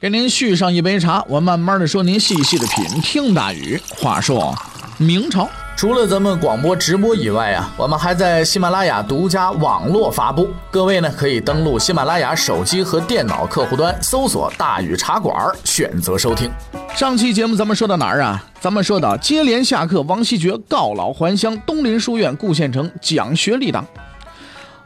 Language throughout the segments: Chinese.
给您续上一杯茶，我慢慢的说，您细细的品。听大宇话说，明朝除了咱们广播直播以外啊，我们还在喜马拉雅独家网络发布。各位呢，可以登录喜马拉雅手机和电脑客户端，搜索“大宇茶馆”，选择收听。上期节目咱们说到哪儿啊？咱们说到接连下课，王希爵告老还乡，东林书院顾县城讲学立党。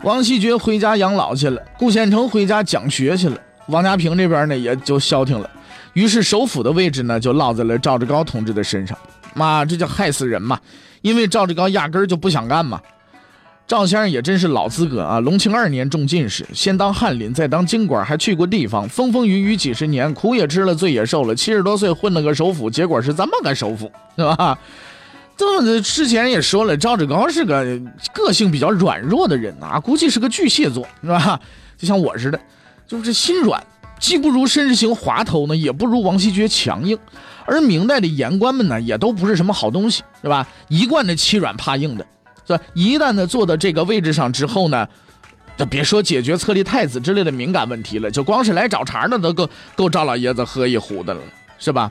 王希爵回家养老去了，顾县城回家讲学去了。王家平这边呢也就消停了，于是首府的位置呢就落在了赵志高同志的身上。妈，这叫害死人嘛！因为赵志高压根儿就不想干嘛。赵先生也真是老资格啊，隆庆二年中进士，先当翰林，再当京官，还去过地方，风风雨雨几十年，苦也吃了，罪也受了。七十多岁混了个首府，结果是这么个首府，是吧？这么之前也说了，赵志高是个个性比较软弱的人啊，估计是个巨蟹座，是吧？就像我似的。就是心软，既不如申时行滑头呢，也不如王羲之强硬。而明代的言官们呢，也都不是什么好东西，是吧？一贯的欺软怕硬的，是吧？一旦呢坐到这个位置上之后呢，就别说解决册立太子之类的敏感问题了，就光是来找茬的都够够赵老爷子喝一壶的了，是吧？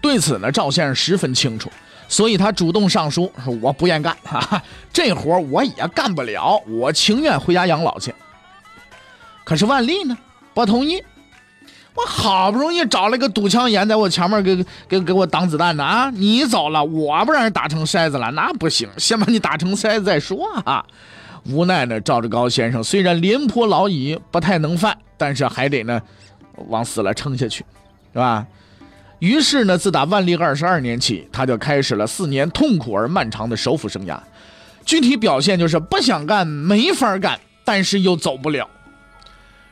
对此呢，赵先生十分清楚，所以他主动上书说：“我不愿干，哈哈，这活我也干不了，我情愿回家养老去。”可是万历呢，不同意。我好不容易找了个堵枪眼，在我前面给给给我挡子弹的啊！你走了，我不让人打成筛子了，那不行，先把你打成筛子再说啊！无奈呢，赵志高先生虽然廉颇老矣，不太能犯，但是还得呢往死了撑下去，是吧？于是呢，自打万历二十二年起，他就开始了四年痛苦而漫长的首辅生涯。具体表现就是不想干，没法干，但是又走不了。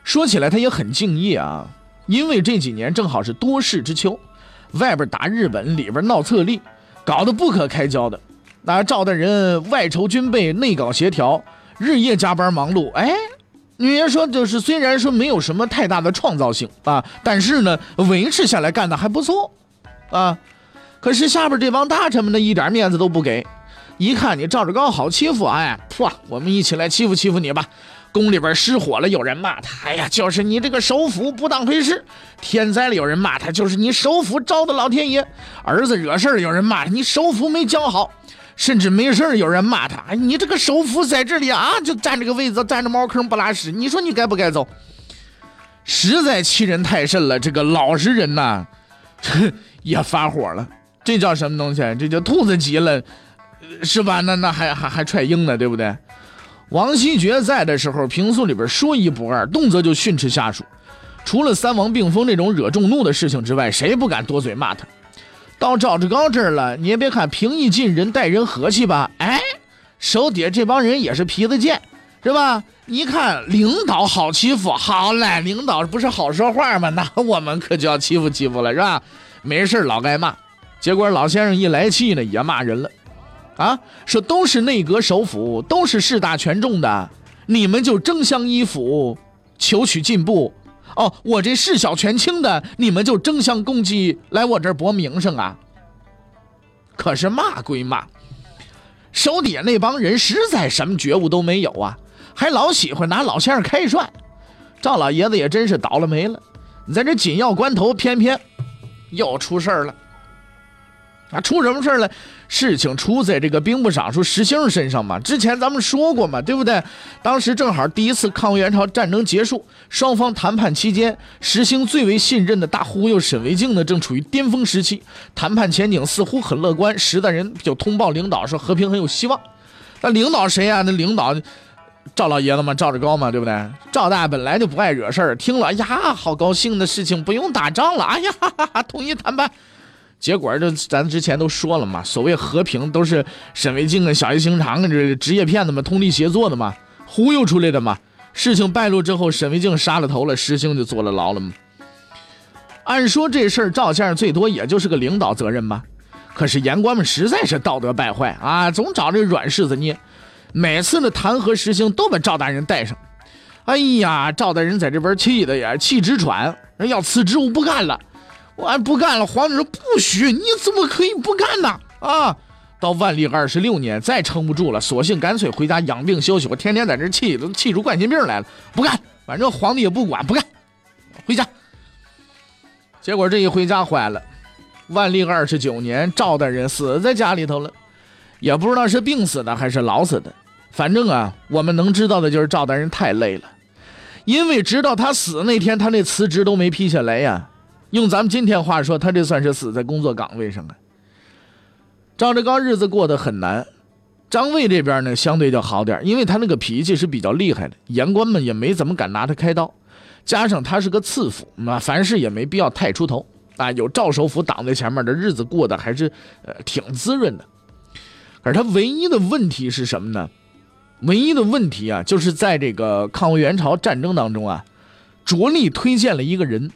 说起来，他也很敬业啊，因为这几年正好是多事之秋，外边打日本，里边闹册立，搞得不可开交的。那赵大人外筹军备，内搞协调，日夜加班忙碌。哎，女人说，就是虽然说没有什么太大的创造性啊，但是呢，维持下来干的还不错啊。可是下边这帮大臣们呢，一点面子都不给，一看你赵志高好欺负，哎，哇，我们一起来欺负欺负你吧。宫里边失火了，有人骂他。哎呀，就是你这个首辅不当回事；天灾了，有人骂他，就是你首辅招的老天爷。儿子惹事了，有人骂他，你首辅没教好。甚至没事有人骂他，哎，你这个首辅在这里啊，就占这个位子，占着茅坑不拉屎。你说你该不该走？实在欺人太甚了。这个老实人呐，也发火了。这叫什么东西？这叫兔子急了，是吧？那那还还还踹鹰呢，对不对？王希爵在的时候，平素里边说一不二，动辄就训斥下属。除了三王并封这种惹众怒的事情之外，谁不敢多嘴骂他？到赵志高这儿了，你也别看平易近人，待人和气吧？哎，手底下这帮人也是皮子贱，是吧？一看领导好欺负，好嘞，领导不是好说话吗？那我们可就要欺负欺负了，是吧？没事老该骂，结果老先生一来气呢，也骂人了。啊，说都是内阁首辅，都是势大权重的，你们就争相依附，求取进步。哦，我这事小权轻的，你们就争相攻击，来我这儿博名声啊。可是骂归骂，手底下那帮人实在什么觉悟都没有啊，还老喜欢拿老先生开涮。赵老爷子也真是倒了霉了，你在这紧要关头，偏偏又出事儿了。啊，出什么事了？事情出在这个兵部尚书石兴身上嘛。之前咱们说过嘛，对不对？当时正好第一次抗元朝战争结束，双方谈判期间，石兴最为信任的大忽悠沈维敬呢，正处于巅峰时期，谈判前景似乎很乐观。石大人就通报领导说和平很有希望。那领导谁呀？那领导赵老爷子嘛，赵志高嘛，对不对？赵大本来就不爱惹事儿，听了呀，好高兴的事情，不用打仗了。哎呀，哈哈哈，同意谈判。结果这咱之前都说了嘛，所谓和平都是沈维敬啊、小叶行长啊这职业骗子们通力协作的嘛，忽悠出来的嘛。事情败露之后，沈维敬杀了头了，石兴就坐了牢了嘛。按说这事儿赵先生最多也就是个领导责任吧，可是言官们实在是道德败坏啊，总找这软柿子捏。每次呢弹劾石兴都把赵大人带上。哎呀，赵大人在这边气的呀，气直喘，要辞职，我不干了，我还不干了。皇上说不许，你怎么可以不干呢？啊！到万历二十六年，再撑不住了，索性干脆回家养病休息。我天天在这气，都气出冠心病来了。不干，反正皇帝也不管，不干，回家。结果这一回家坏了。万历二十九年，赵大人死在家里头了，也不知道是病死的还是老死的。反正啊，我们能知道的就是赵大人太累了，因为直到他死那天，他那辞职都没批下来呀。用咱们今天话说，他这算是死在工作岗位上了。赵志高日子过得很难，张卫这边呢相对就好点，因为他那个脾气是比较厉害的，言官们也没怎么敢拿他开刀，加上他是个次辅，那凡事也没必要太出头啊。有赵首府挡在前面，的日子过得还是呃挺滋润的。可是他唯一的问题是什么呢？唯一的问题啊，就是在这个抗魏援朝战争当中啊，着力推荐了一个人，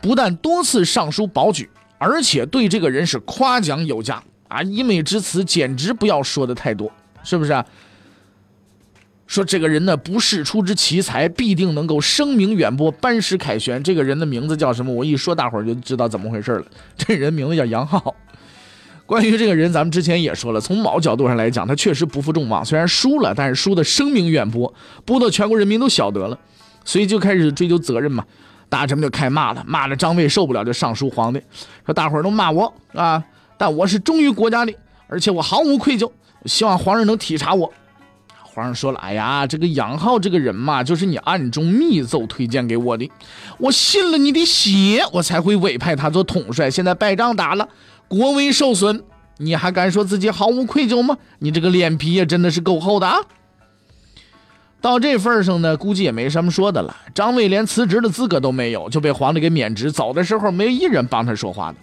不但多次上书保举，而且对这个人是夸奖有加。啊，溢美之词简直不要说的太多，是不是啊？说这个人呢，不世出之奇才，必定能够声名远播，班师凯旋。这个人的名字叫什么？我一说，大伙儿就知道怎么回事了。这人名字叫杨浩。关于这个人，咱们之前也说了，从某角度上来讲，他确实不负众望。虽然输了，但是输的声名远播，播到全国人民都晓得了，所以就开始追究责任嘛。大臣们就开骂了，骂了张卫受不了，就上书皇帝，说大伙儿都骂我啊。但我是忠于国家的，而且我毫无愧疚，希望皇上能体察我。皇上说了：“哎呀，这个杨浩这个人嘛，就是你暗中密奏推荐给我的，我信了你的邪，我才会委派他做统帅。现在败仗打了，国威受损，你还敢说自己毫无愧疚吗？你这个脸皮也真的是够厚的啊！到这份上呢，估计也没什么说的了。张卫连辞职的资格都没有，就被皇帝给免职，走的时候没一人帮他说话的。”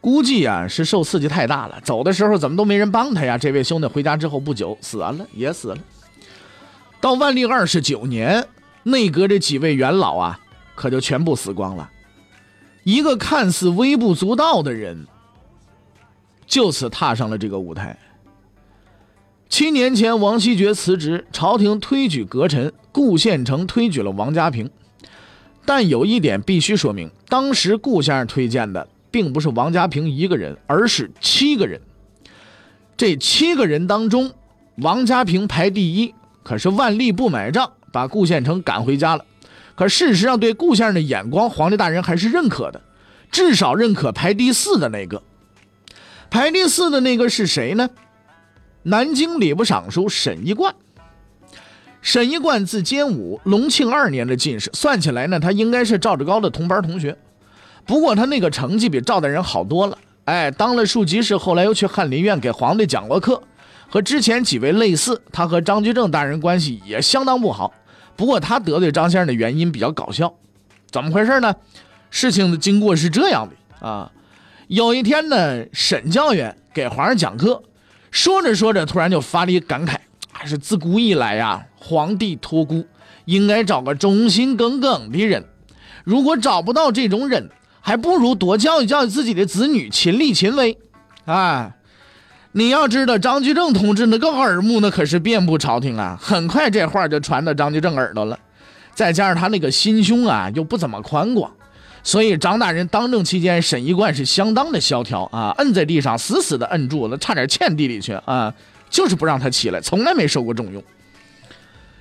估计啊是受刺激太大了，走的时候怎么都没人帮他呀？这位兄弟回家之后不久死完了，也死了。到万历二十九年，内阁这几位元老啊，可就全部死光了。一个看似微不足道的人，就此踏上了这个舞台。七年前，王希爵辞职，朝廷推举阁臣，顾宪成推举了王家平。但有一点必须说明，当时顾先生推荐的。并不是王家平一个人，而是七个人。这七个人当中，王家平排第一。可是万历不买账，把顾宪成赶回家了。可事实上，对顾先生的眼光，皇帝大人还是认可的，至少认可排第四的那个。排第四的那个是谁呢？南京礼部尚书沈一贯。沈一贯字坚武，隆庆二年的进士，算起来呢，他应该是赵志高的同班同学。不过他那个成绩比赵大人好多了，哎，当了庶吉士，后来又去翰林院给皇帝讲过课，和之前几位类似。他和张居正大人关系也相当不好。不过他得罪张先生的原因比较搞笑，怎么回事呢？事情的经过是这样的啊，有一天呢，沈教员给皇上讲课，说着说着，突然就发了一感慨，还是自古以来呀，皇帝托孤应该找个忠心耿耿的人，如果找不到这种人。还不如多教育教育自己的子女，勤力勤为。哎，你要知道，张居正同志那个耳目那可是遍布朝廷啊。很快这话就传到张居正耳朵了。再加上他那个心胸啊，又不怎么宽广，所以张大人当政期间，沈一贯是相当的萧条啊，摁在地上死死的摁住了，差点嵌地里去啊，就是不让他起来，从来没受过重用。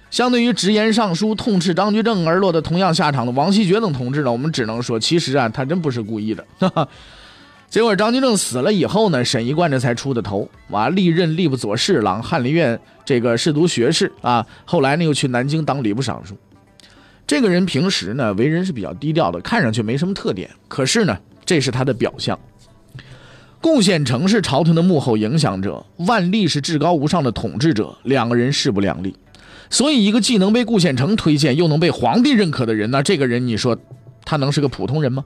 相对于直言上书痛斥张居正而落得同样下场的王锡爵等同志呢，我们只能说，其实啊，他真不是故意的。结果张居正死了以后呢，沈一贯这才出的头，啊，历任吏部左侍郎、翰林院这个侍读学士啊，后来呢又去南京当礼部尚书。这个人平时呢为人是比较低调的，看上去没什么特点，可是呢这是他的表象。顾宪成是朝廷的幕后影响者，万历是至高无上的统治者，两个人势不两立。所以，一个既能被顾宪成推荐，又能被皇帝认可的人，那这个人，你说他能是个普通人吗？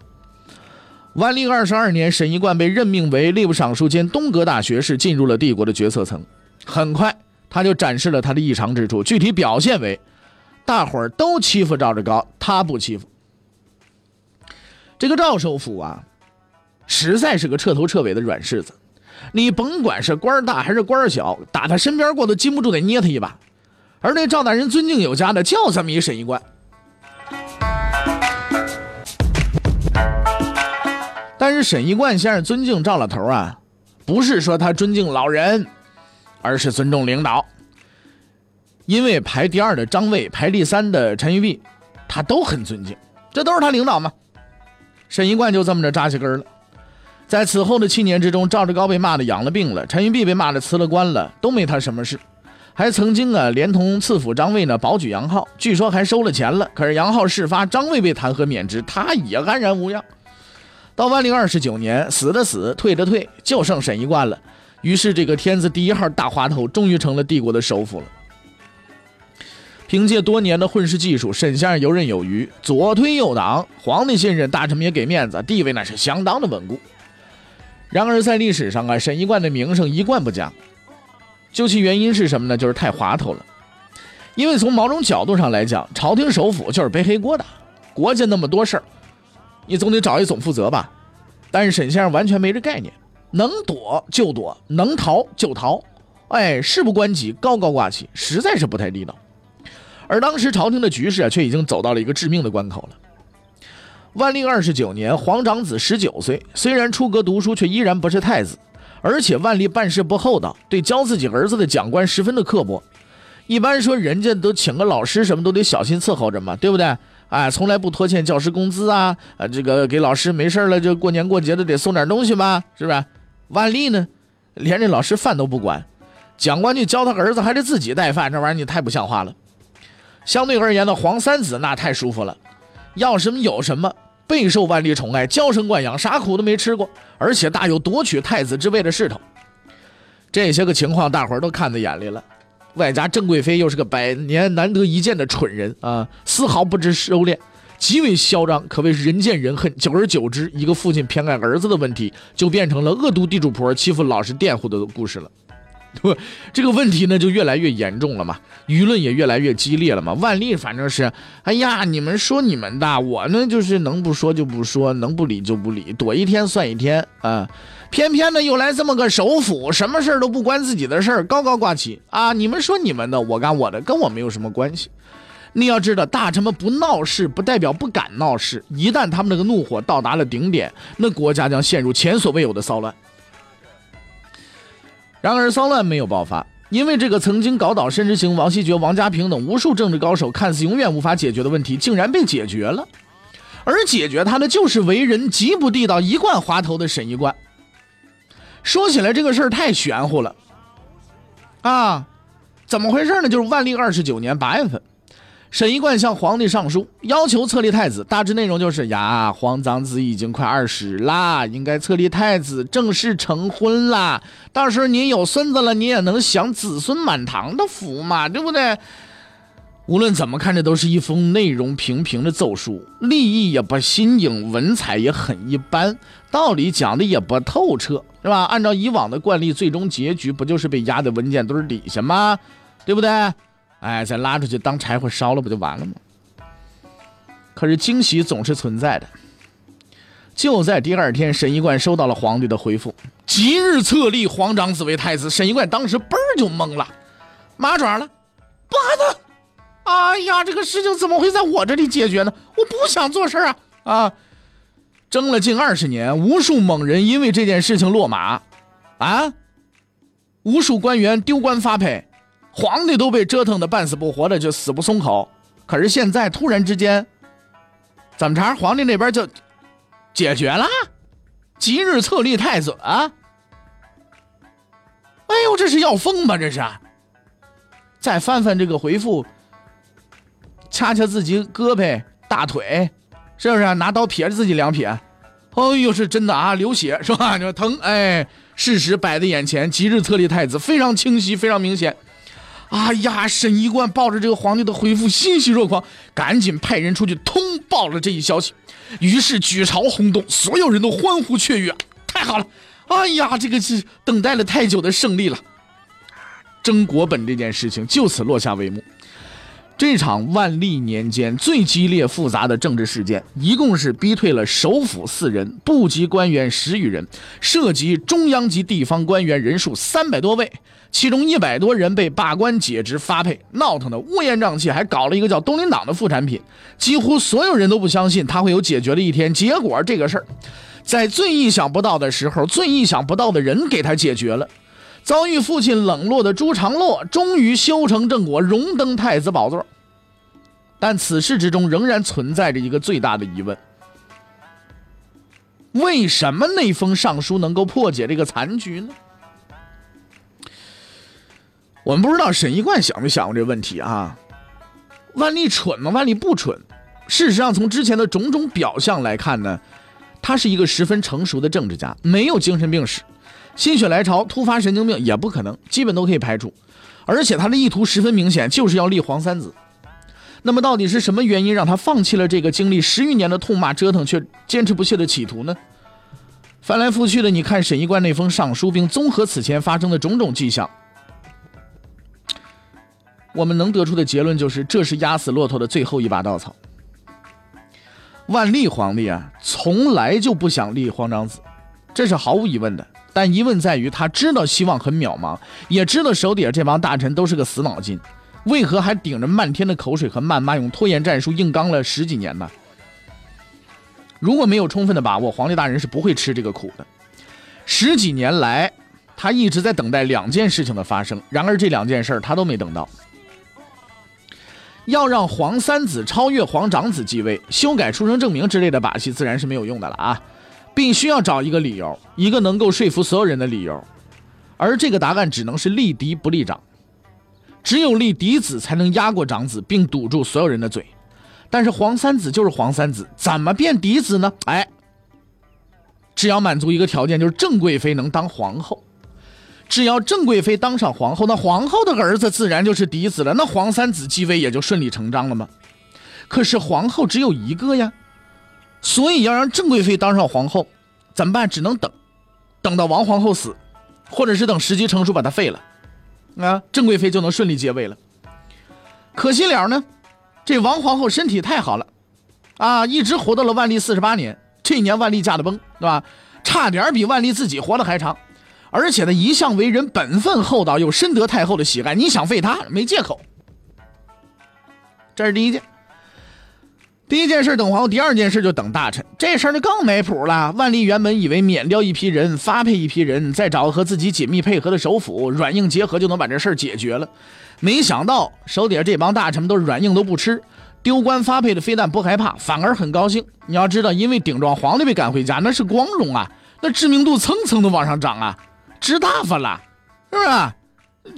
万历二十二年，沈一贯被任命为吏部尚书兼东阁大学士，进入了帝国的决策层。很快，他就展示了他的异常之处，具体表现为：大伙儿都欺负赵志高，他不欺负。这个赵首府啊，实在是个彻头彻尾的软柿子。你甭管是官大还是官小，打他身边过都禁不住得捏他一把。而那赵大人尊敬有加的，就这么一沈一贯。但是沈一贯先生尊敬赵老头啊，不是说他尊敬老人，而是尊重领导。因为排第二的张卫，排第三的陈玉碧，他都很尊敬，这都是他领导嘛。沈一贯就这么着扎起根了。在此后的七年之中，赵志高被骂的养了病了，陈玉碧被骂的辞了官了，都没他什么事。还曾经啊，连同次辅张卫呢保举杨浩，据说还收了钱了。可是杨浩事发，张卫被弹劾免职，他也安然无恙。到万历二十九年，死的死，退的退，就剩沈一贯了。于是这个天子第一号大滑头终于成了帝国的首辅了。凭借多年的混世技术，沈先生游刃有余，左推右挡，皇帝信任，大臣们也给面子，地位那是相当的稳固。然而，在历史上啊，沈一贯的名声一贯不佳。究其原因是什么呢？就是太滑头了。因为从某种角度上来讲，朝廷首辅就是背黑锅的。国家那么多事儿，你总得找一总负责吧。但是沈先生完全没这概念，能躲就躲，能逃就逃。哎，事不关己，高高挂起，实在是不太地道。而当时朝廷的局势啊，却已经走到了一个致命的关口了。万历二十九年，皇长子十九岁，虽然出阁读书，却依然不是太子。而且万历办事不厚道，对教自己儿子的讲官十分的刻薄。一般说，人家都请个老师，什么都得小心伺候着嘛，对不对？哎，从来不拖欠教师工资啊，呃，这个给老师没事了，就过年过节的得送点东西吧，是不是？万历呢，连这老师饭都不管，讲官去教他儿子，还得自己带饭，这玩意儿你太不像话了。相对而言呢，皇三子那太舒服了。要什么有什么，备受万历宠爱，娇生惯养，啥苦都没吃过，而且大有夺取太子之位的势头。这些个情况，大伙儿都看在眼里了。外加郑贵妃又是个百年难得一见的蠢人啊，丝毫不知收敛，极为嚣张，可谓是人见人恨。久而久之，一个父亲偏爱儿子的问题，就变成了恶毒地主婆欺负老实佃户的故事了。不，这个问题呢就越来越严重了嘛，舆论也越来越激烈了嘛。万历反正是，哎呀，你们说你们的，我呢就是能不说就不说，能不理就不理，躲一天算一天啊。偏偏呢又来这么个首辅，什么事儿都不关自己的事儿，高高挂起啊。你们说你们的，我干我的，跟我没有什么关系。你要知道，大臣们不闹事，不代表不敢闹事。一旦他们那个怒火到达了顶点，那国家将陷入前所未有的骚乱。然而骚乱没有爆发，因为这个曾经搞倒申之行、王锡爵、王家平等无数政治高手看似永远无法解决的问题，竟然被解决了。而解决他的就是为人极不地道、一贯滑头的沈一贯。说起来这个事儿太玄乎了，啊，怎么回事呢？就是万历二十九年八月份。沈一贯向皇帝上书，要求册立太子。大致内容就是：呀，皇长子已经快二十啦，应该册立太子，正式成婚啦。到时候您有孙子了，你也能享子孙满堂的福嘛，对不对？无论怎么看，这都是一封内容平平的奏书，立意也不新颖，文采也很一般，道理讲的也不透彻，是吧？按照以往的惯例，最终结局不就是被压在文件堆底下吗？对不对？哎，再拉出去当柴火烧了，不就完了吗？可是惊喜总是存在的。就在第二天，沈一贯收到了皇帝的回复：即日册立皇长子为太子。沈一贯当时嘣儿就懵了，麻爪了，爸的！哎呀，这个事情怎么会在我这里解决呢？我不想做事啊！啊，争了近二十年，无数猛人因为这件事情落马，啊，无数官员丢官发配。皇帝都被折腾的半死不活的，就死不松口。可是现在突然之间，怎么着？皇帝那边就解决了，即日册立太子啊！哎呦，这是要疯吧？这是！再翻翻这个回复，掐掐自己胳膊、大腿，是不是？拿刀撇着自己两撇，哎呦，是真的啊，流血是吧？你说疼？哎，事实摆在眼前，即日册立太子，非常清晰，非常明显。哎呀，沈一贯抱着这个皇帝的回复，欣喜若狂，赶紧派人出去通报了这一消息。于是举朝轰动，所有人都欢呼雀跃，太好了！哎呀，这个是等待了太久的胜利了。争国本这件事情就此落下帷幕。这场万历年间最激烈复杂的政治事件，一共是逼退了首辅四人，部级官员十余人，涉及中央及地方官员人数三百多位，其中一百多人被罢官解职发配，闹腾的乌烟瘴气，还搞了一个叫东林党的副产品，几乎所有人都不相信他会有解决的一天。结果这个事儿，在最意想不到的时候，最意想不到的人给他解决了。遭遇父亲冷落的朱常洛，终于修成正果，荣登太子宝座。但此事之中仍然存在着一个最大的疑问：为什么那封上书能够破解这个残局呢？我们不知道沈一贯想没想过这个问题啊？万历蠢吗？万历不蠢。事实上，从之前的种种表象来看呢，他是一个十分成熟的政治家，没有精神病史。心血来潮、突发神经病也不可能，基本都可以排除。而且他的意图十分明显，就是要立皇三子。那么到底是什么原因让他放弃了这个经历十余年的痛骂折腾却坚持不懈的企图呢？翻来覆去的，你看沈一贯那封上书，并综合此前发生的种种迹象，我们能得出的结论就是，这是压死骆驼的最后一把稻草。万历皇帝啊，从来就不想立皇长子，这是毫无疑问的。但疑问在于，他知道希望很渺茫，也知道手底下这帮大臣都是个死脑筋，为何还顶着漫天的口水和谩骂，用拖延战术硬刚了十几年呢？如果没有充分的把握，皇帝大人是不会吃这个苦的。十几年来，他一直在等待两件事情的发生，然而这两件事他都没等到。要让皇三子超越皇长子继位，修改出生证明之类的把戏自然是没有用的了啊。必须要找一个理由，一个能够说服所有人的理由，而这个答案只能是立嫡不立长，只有立嫡子才能压过长子，并堵住所有人的嘴。但是皇三子就是皇三子，怎么变嫡子呢？哎，只要满足一个条件，就是郑贵妃能当皇后。只要郑贵妃当上皇后，那皇后的儿子自然就是嫡子了，那皇三子继位也就顺理成章了吗？可是皇后只有一个呀。所以要让郑贵妃当上皇后，怎么办？只能等，等到王皇后死，或者是等时机成熟把她废了，啊，郑贵妃就能顺利接位了。可惜了呢，这王皇后身体太好了，啊，一直活到了万历四十八年。这一年万历驾的崩，对吧？差点比万历自己活得还长。而且呢，一向为人本分厚道，又深得太后的喜爱，你想废她没借口。这是第一件。第一件事等皇后，第二件事就等大臣。这事儿就更没谱了。万历原本以为免掉一批人，发配一批人，再找个和自己紧密配合的首辅，软硬结合就能把这事儿解决了。没想到手底下这帮大臣们都是软硬都不吃，丢官发配的非但不害怕，反而很高兴。你要知道，因为顶撞皇帝被赶回家，那是光荣啊，那知名度蹭蹭的往上涨啊，值大发了，是不是？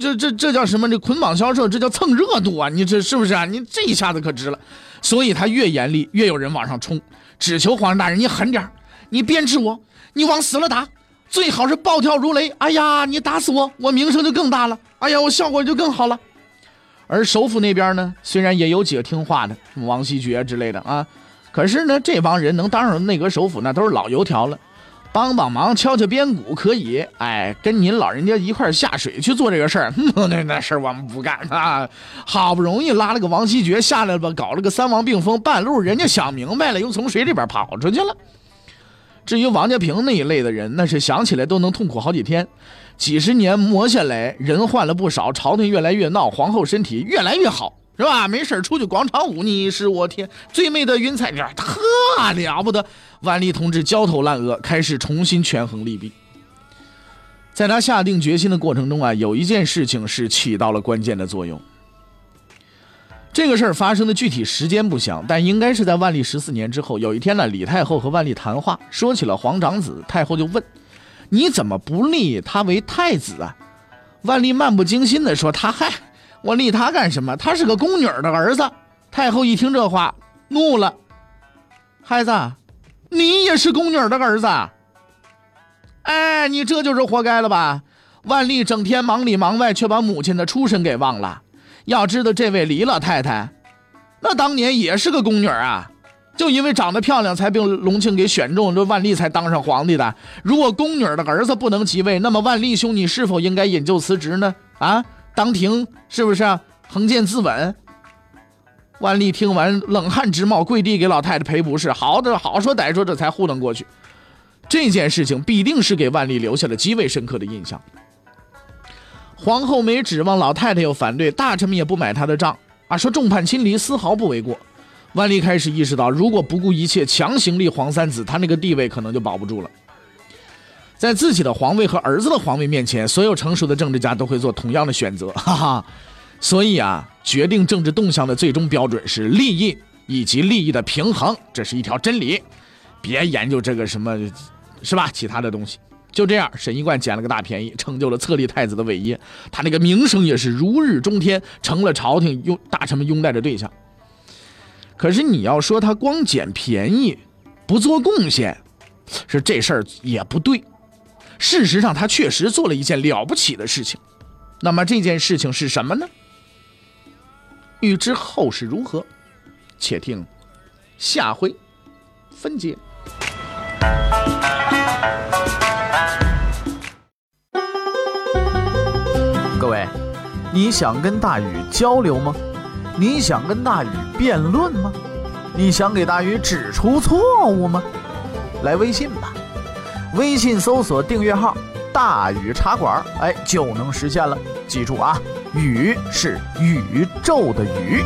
这这这叫什么？这捆绑销售，这叫蹭热度啊！你这是不是啊？你这一下子可值了。所以他越严厉，越有人往上冲，只求皇上大人你狠点你鞭笞我，你往死了打，最好是暴跳如雷。哎呀，你打死我，我名声就更大了。哎呀，我效果就更好了。而首府那边呢，虽然也有几个听话的，什么王希爵之类的啊，可是呢，这帮人能当上内阁首辅，那都是老油条了。帮帮忙，敲敲边鼓可以。哎，跟您老人家一块下水去做这个事儿，那那事儿我们不干啊！好不容易拉了个王希爵下来吧，搞了个三王并封，半路人家想明白了，又从水里边跑出去了。至于王家平那一类的人，那是想起来都能痛苦好几天。几十年磨下来，人换了不少，朝廷越来越闹，皇后身体越来越好。是吧？没事出去广场舞，你是我天最美的云彩，这特了不得。万历同志焦头烂额，开始重新权衡利弊。在他下定决心的过程中啊，有一件事情是起到了关键的作用。这个事儿发生的具体时间不详，但应该是在万历十四年之后。有一天呢，李太后和万历谈话，说起了皇长子，太后就问：“你怎么不立他为太子啊？”万历漫不经心地说：“他嗨。”我立他干什么？他是个宫女的儿子。太后一听这话，怒了：“孩子，你也是宫女的儿子？哎，你这就是活该了吧！万历整天忙里忙外，却把母亲的出身给忘了。要知道，这位李老太太，那当年也是个宫女啊，就因为长得漂亮，才被隆庆给选中，这万历才当上皇帝的。如果宫女的儿子不能即位，那么万历兄，你是否应该引咎辞职呢？啊？”当庭是不是横剑自刎？万历听完，冷汗直冒，跪地给老太太赔不是。好的，好说歹说，这才糊弄过去。这件事情必定是给万历留下了极为深刻的印象。皇后没指望，老太太又反对，大臣们也不买她的账啊，说众叛亲离，丝毫不为过。万历开始意识到，如果不顾一切强行立皇三子，他那个地位可能就保不住了。在自己的皇位和儿子的皇位面前，所有成熟的政治家都会做同样的选择，哈哈。所以啊，决定政治动向的最终标准是利益以及利益的平衡，这是一条真理。别研究这个什么，是吧？其他的东西。就这样，沈一贯捡了个大便宜，成就了册立太子的伟业。他那个名声也是如日中天，成了朝廷拥大臣们拥戴的对象。可是你要说他光捡便宜，不做贡献，是这事儿也不对。事实上，他确实做了一件了不起的事情。那么这件事情是什么呢？欲知后事如何，且听下回分解。各位，你想跟大禹交流吗？你想跟大禹辩论吗？你想给大禹指出错误吗？来微信吧，微信搜索订阅号“大禹茶馆”，哎，就能实现了。记住啊，宇是宇宙的宇。